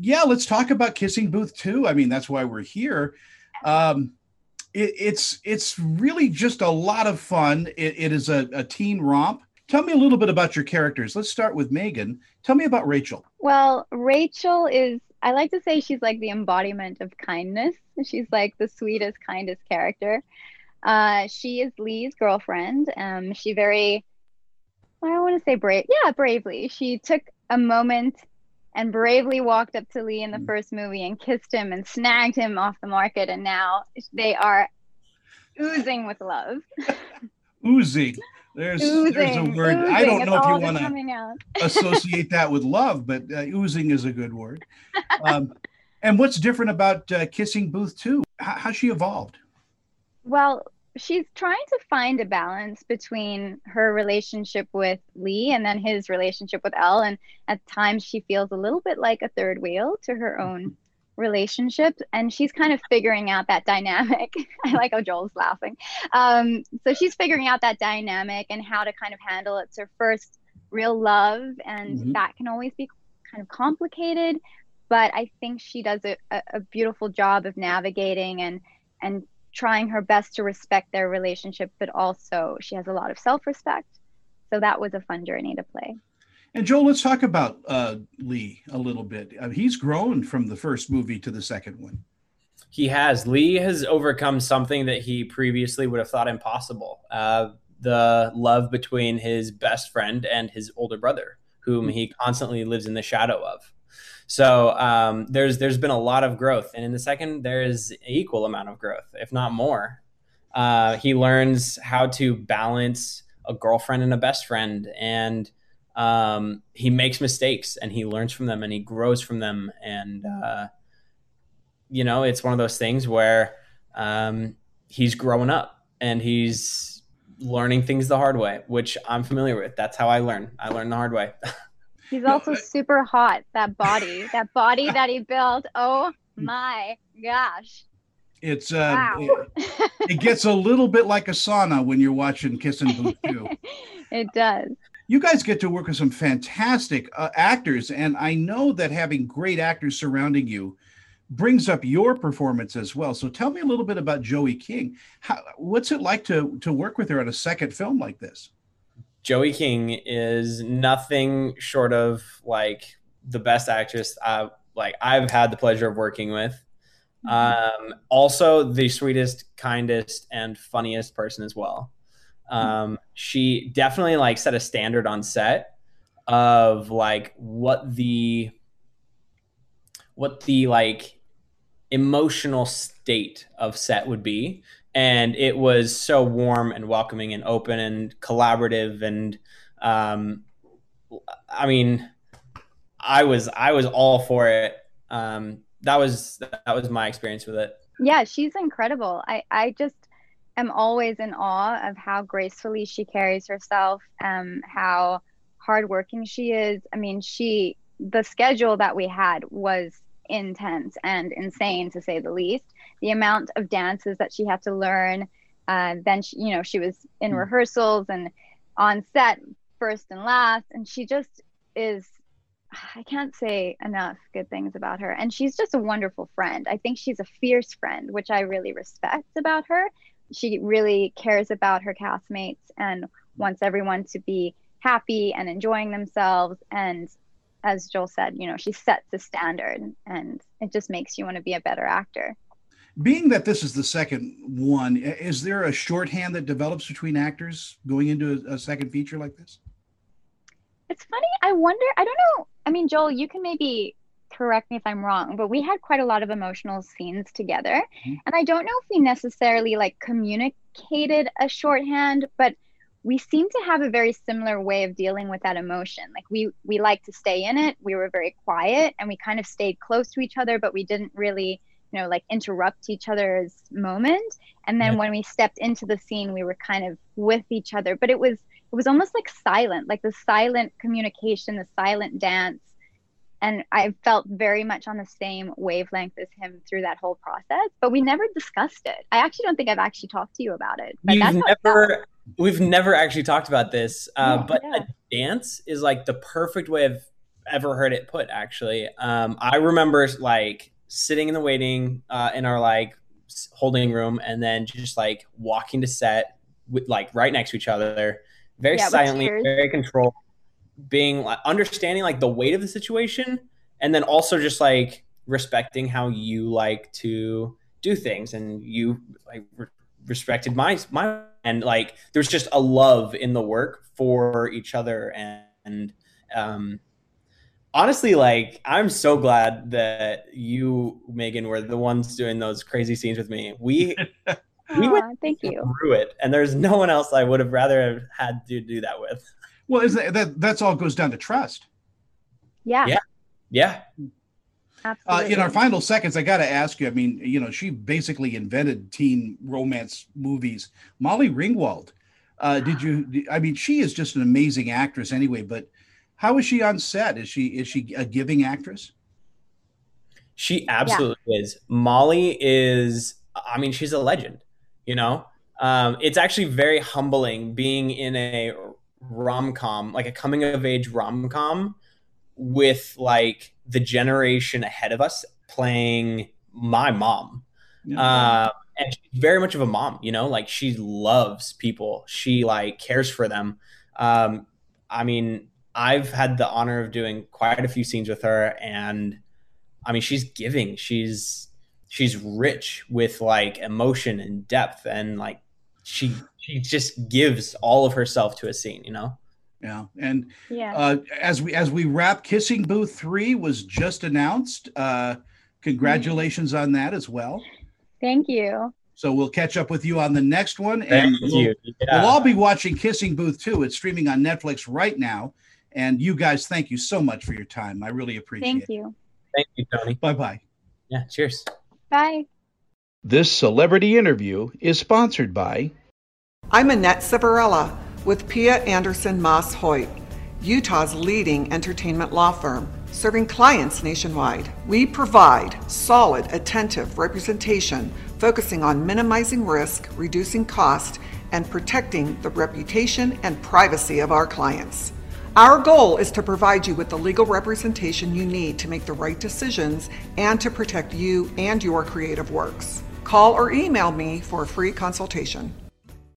yeah, let's talk about Kissing Booth 2. I mean, that's why we're here. Um, it, it's it's really just a lot of fun. it, it is a, a teen romp. Tell me a little bit about your characters. Let's start with Meganne. Tell me about Rachel. Well, Rachel is, I like to say she's like the embodiment of kindness. She's like the sweetest, kindest character. Uh, she is Lee's girlfriend. Um, she very, I don't want to say brave. Yeah, bravely. She took a moment and bravely walked up to Lee in the mm. first movie and kissed him and snagged him off the market. And now they are oozing with love. oozing. There's oozing, there's a word. Oozing. I don't know if you want to associate that with love, but uh, oozing is a good word. Um, and what's different about uh, Kissing Booth 2? How, she evolved? Well, she's trying to find a balance between her relationship with Lee and then his relationship with Elle. And at times she feels a little bit like a third wheel to her own relationship and she's kind of figuring out that dynamic i like how joel's laughing um, so she's figuring out that dynamic and how to kind of handle it. it's her first real love and mm-hmm. that can always be kind of complicated but i think she does a, a beautiful job of navigating and and trying her best to respect their relationship but also she has a lot of self-respect so that was a fun journey to play and Joel, let's talk about uh, Lee a little bit. Uh, he's grown from the first movie to the second one. He has. Lee has overcome something that he previously would have thought impossible. Uh, the love between his best friend and his older brother, whom he constantly lives in the shadow of. So um, there's there's been a lot of growth, and in the second, there is equal amount of growth, if not more. Uh, he learns how to balance a girlfriend and a best friend, and um, he makes mistakes and he learns from them and he grows from them. And, uh, you know, it's one of those things where um, he's growing up and he's learning things the hard way, which I'm familiar with. That's how I learn. I learn the hard way. he's also super hot. That body, that body that he built. Oh my gosh. It's uh, wow. it, it, gets a little bit like a sauna when you're watching Kissing Booth too. it does you guys get to work with some fantastic uh, actors, and I know that having great actors surrounding you brings up your performance as well. So tell me a little bit about Joey King. How, what's it like to to work with her on a second film like this? Joey King is nothing short of like the best actress uh, like I've had the pleasure of working with. Mm-hmm. Um, also the sweetest, kindest, and funniest person as well. Um, she definitely like set a standard on set of like what the what the like emotional state of set would be and it was so warm and welcoming and open and collaborative and um, i mean i was i was all for it. Um, that was that was my experience with it. Yeah she's incredible. I i just am always in awe of how gracefully she carries herself, um, how hardworking she is. I mean, she the schedule that we had was intense and insane to say the least. The amount of dances that she had to learn. Uh, then she, you know she was in mm. rehearsals and on set first and last, and she just is. I can't say enough good things about her. And she's just a wonderful friend. I think she's a fierce friend, which I really respect about her she really cares about her castmates and wants everyone to be happy and enjoying themselves and as joel said you know she sets the standard and it just makes you want to be a better actor being that this is the second one is there a shorthand that develops between actors going into a, a second feature like this it's funny i wonder i don't know i mean joel you can maybe correct me if I'm wrong, but we had quite a lot of emotional scenes together. Mm-hmm. And I don't know if we necessarily like communicated a shorthand, but we seem to have a very similar way of dealing with that emotion. Like we we like to stay in it. We were very quiet and we kind of stayed close to each other, but we didn't really, you know, like interrupt each other's moment. And then when we stepped into the scene, we were kind of with each other, but it was it was almost like silent, like the silent communication, the silent dance and I felt very much on the same wavelength as him through that whole process. But we never discussed it. I actually don't think I've actually talked to you about it. But we've never we've never actually talked about this. Uh, oh, but yeah. dance is like the perfect way I've ever heard it put. Actually, um, I remember like sitting in the waiting uh, in our like holding room, and then just like walking to set with like right next to each other, very yeah, silently, very controlled, being like understanding like the weight of the situation, and then also just like respecting how you like to do things, and you like respected my my and like there's just a love in the work for each other. And, and um honestly like i'm so glad that you meganne were the ones doing those crazy scenes with me. We we went thank you. through it and there's no one else i would have rather have had to do that with. Well is that, that that's all goes down to trust. Yeah. Yeah. Yeah uh, in our final seconds, I got to ask you. I mean, you know, she basically invented teen romance movies. Molly Ringwald, uh, did you? I mean, she is just an amazing actress, anyway. But how is she on set? Is she is she a giving actress? She absolutely yeah. is. Molly is. I mean, she's a legend. You know, um, it's actually very humbling being in a rom com, like a coming of age rom com, with like the generation ahead of us playing my mom. Yeah. Uh, and she's very much of a mom, you know, like she loves people. She like cares for them. Um, I mean, I've had the honor of doing quite a few scenes with her and I mean, she's giving. She's she's rich with like emotion and depth and like she she just gives all of herself to a scene, you know? Yeah, and yeah. Uh, as we as we wrap, Kissing Booth three was just announced. Uh, congratulations mm-hmm. on that as well. Thank you. So we'll catch up with you on the next one, and Thank we'll, you. Yeah. we'll all be watching Kissing Booth two. It's streaming on Netflix right now. And you guys, thank you so much for your time. I really appreciate thank it. Thank you. Thank you, Tony. Bye bye. Yeah. Cheers. Bye. This celebrity interview is sponsored by. I'm Annette Savarella with Pia Anderson Moss Hoyt, Utah's leading entertainment law firm, serving clients nationwide. We provide solid, attentive representation focusing on minimizing risk, reducing cost, and protecting the reputation and privacy of our clients. Our goal is to provide you with the legal representation you need to make the right decisions and to protect you and your creative works. Call or email me for a free consultation.